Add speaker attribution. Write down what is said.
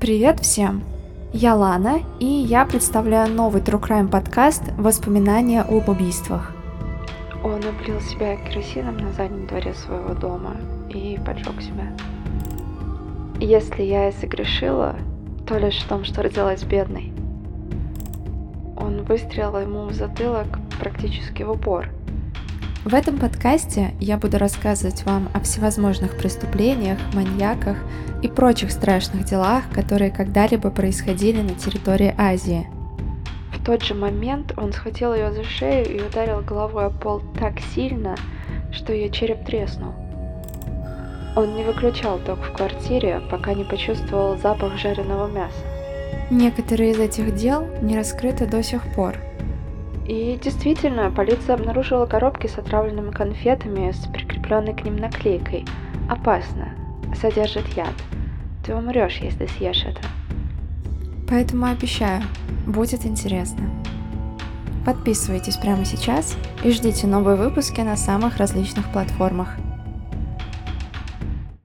Speaker 1: Привет всем! Я Лана, и я представляю новый True Crime подкаст «Воспоминания об убийствах».
Speaker 2: Он облил себя керосином на заднем дворе своего дома и поджег себя. Если я и согрешила, то лишь в том, что родилась бедной. Он выстрелил ему в затылок практически в упор –
Speaker 1: в этом подкасте я буду рассказывать вам о всевозможных преступлениях, маньяках и прочих страшных делах, которые когда-либо происходили на территории Азии.
Speaker 2: В тот же момент он схватил ее за шею и ударил головой о пол так сильно, что ее череп треснул. Он не выключал ток в квартире, пока не почувствовал запах жареного мяса.
Speaker 1: Некоторые из этих дел не раскрыты до сих пор –
Speaker 2: и действительно, полиция обнаружила коробки с отравленными конфетами с прикрепленной к ним наклейкой. Опасно. Содержит яд. Ты умрешь, если съешь это.
Speaker 1: Поэтому обещаю, будет интересно. Подписывайтесь прямо сейчас и ждите новые выпуски на самых различных платформах.